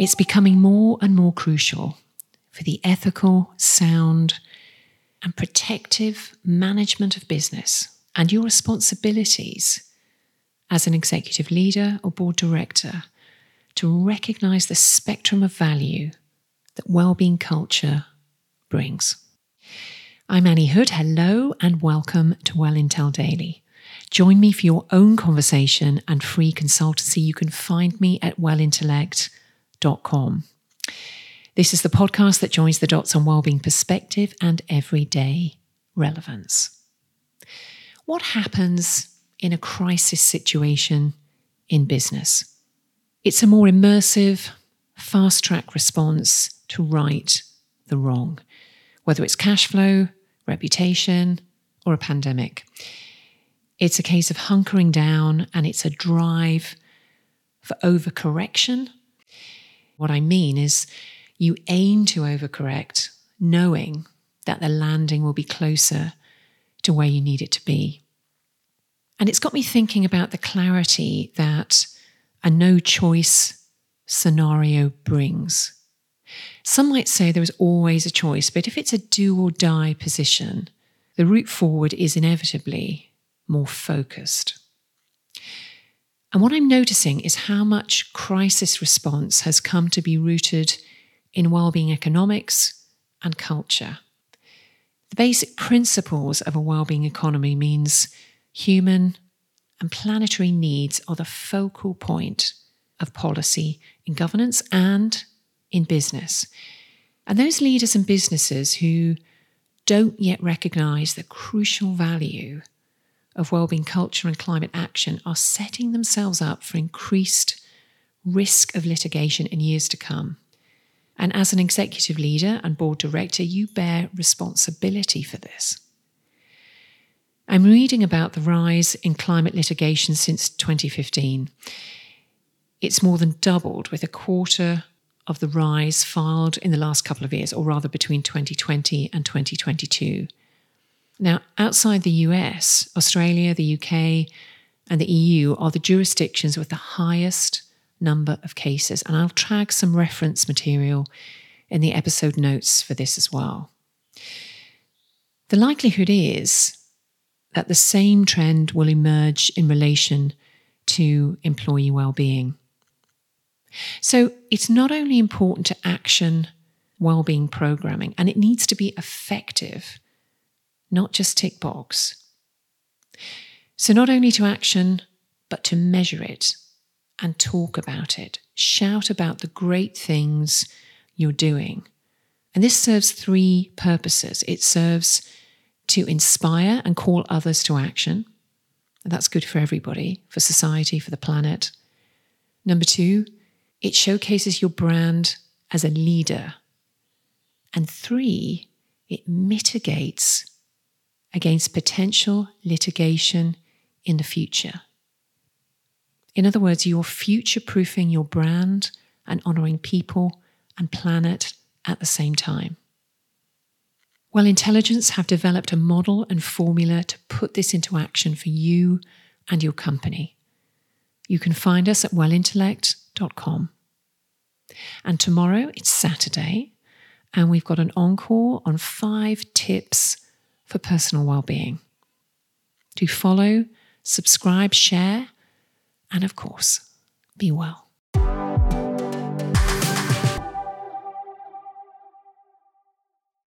It's becoming more and more crucial for the ethical, sound, and protective management of business and your responsibilities as an executive leader or board director to recognize the spectrum of value that well-being culture brings. I'm Anni Hood. Hello and welcome to Well Intel Daily. Join me for your own conversation and free consultancy. You can find me at wellintellect.com. This is the podcast that joins the dots on well-being perspective and everyday relevance. What happens in a crisis situation in business? It's a more immersive, fast track response to right the wrong, whether it's cash flow, reputation, or a pandemic. It's a case of hunkering down and it's a drive for overcorrection. What I mean is, you aim to overcorrect, knowing that the landing will be closer to where you need it to be. And it's got me thinking about the clarity that a no choice scenario brings. Some might say there is always a choice, but if it's a do or die position, the route forward is inevitably more focused. And what I'm noticing is how much crisis response has come to be rooted in well-being economics and culture. The basic principles of a well-being economy means human and planetary needs are the focal point of policy in governance and in business. And those leaders and businesses who don't yet recognize the crucial value of well-being culture and climate action are setting themselves up for increased risk of litigation in years to come. And as an executive leader and board director, you bear responsibility for this. I'm reading about the rise in climate litigation since 2015. It's more than doubled, with a quarter of the rise filed in the last couple of years, or rather between 2020 and 2022. Now, outside the US, Australia, the UK, and the EU are the jurisdictions with the highest number of cases. And I'll tag some reference material in the episode notes for this as well. The likelihood is that the same trend will emerge in relation to employee well-being. So it's not only important to action well-being programming, and it needs to be effective, not just tick box. So not only to action, but to measure it and talk about it. Shout about the great things you're doing. And this serves three purposes it serves to inspire and call others to action. That's good for everybody, for society, for the planet. Number two, it showcases your brand as a leader. And three, it mitigates against potential litigation in the future. In other words, you're future proofing your brand and honoring people and planet at the same time. Well Intelligence have developed a model and formula to put this into action for you and your company. You can find us at wellintellect.com. And tomorrow it's Saturday, and we've got an encore on five tips for personal well-being. Do follow, subscribe, share, and of course, be well.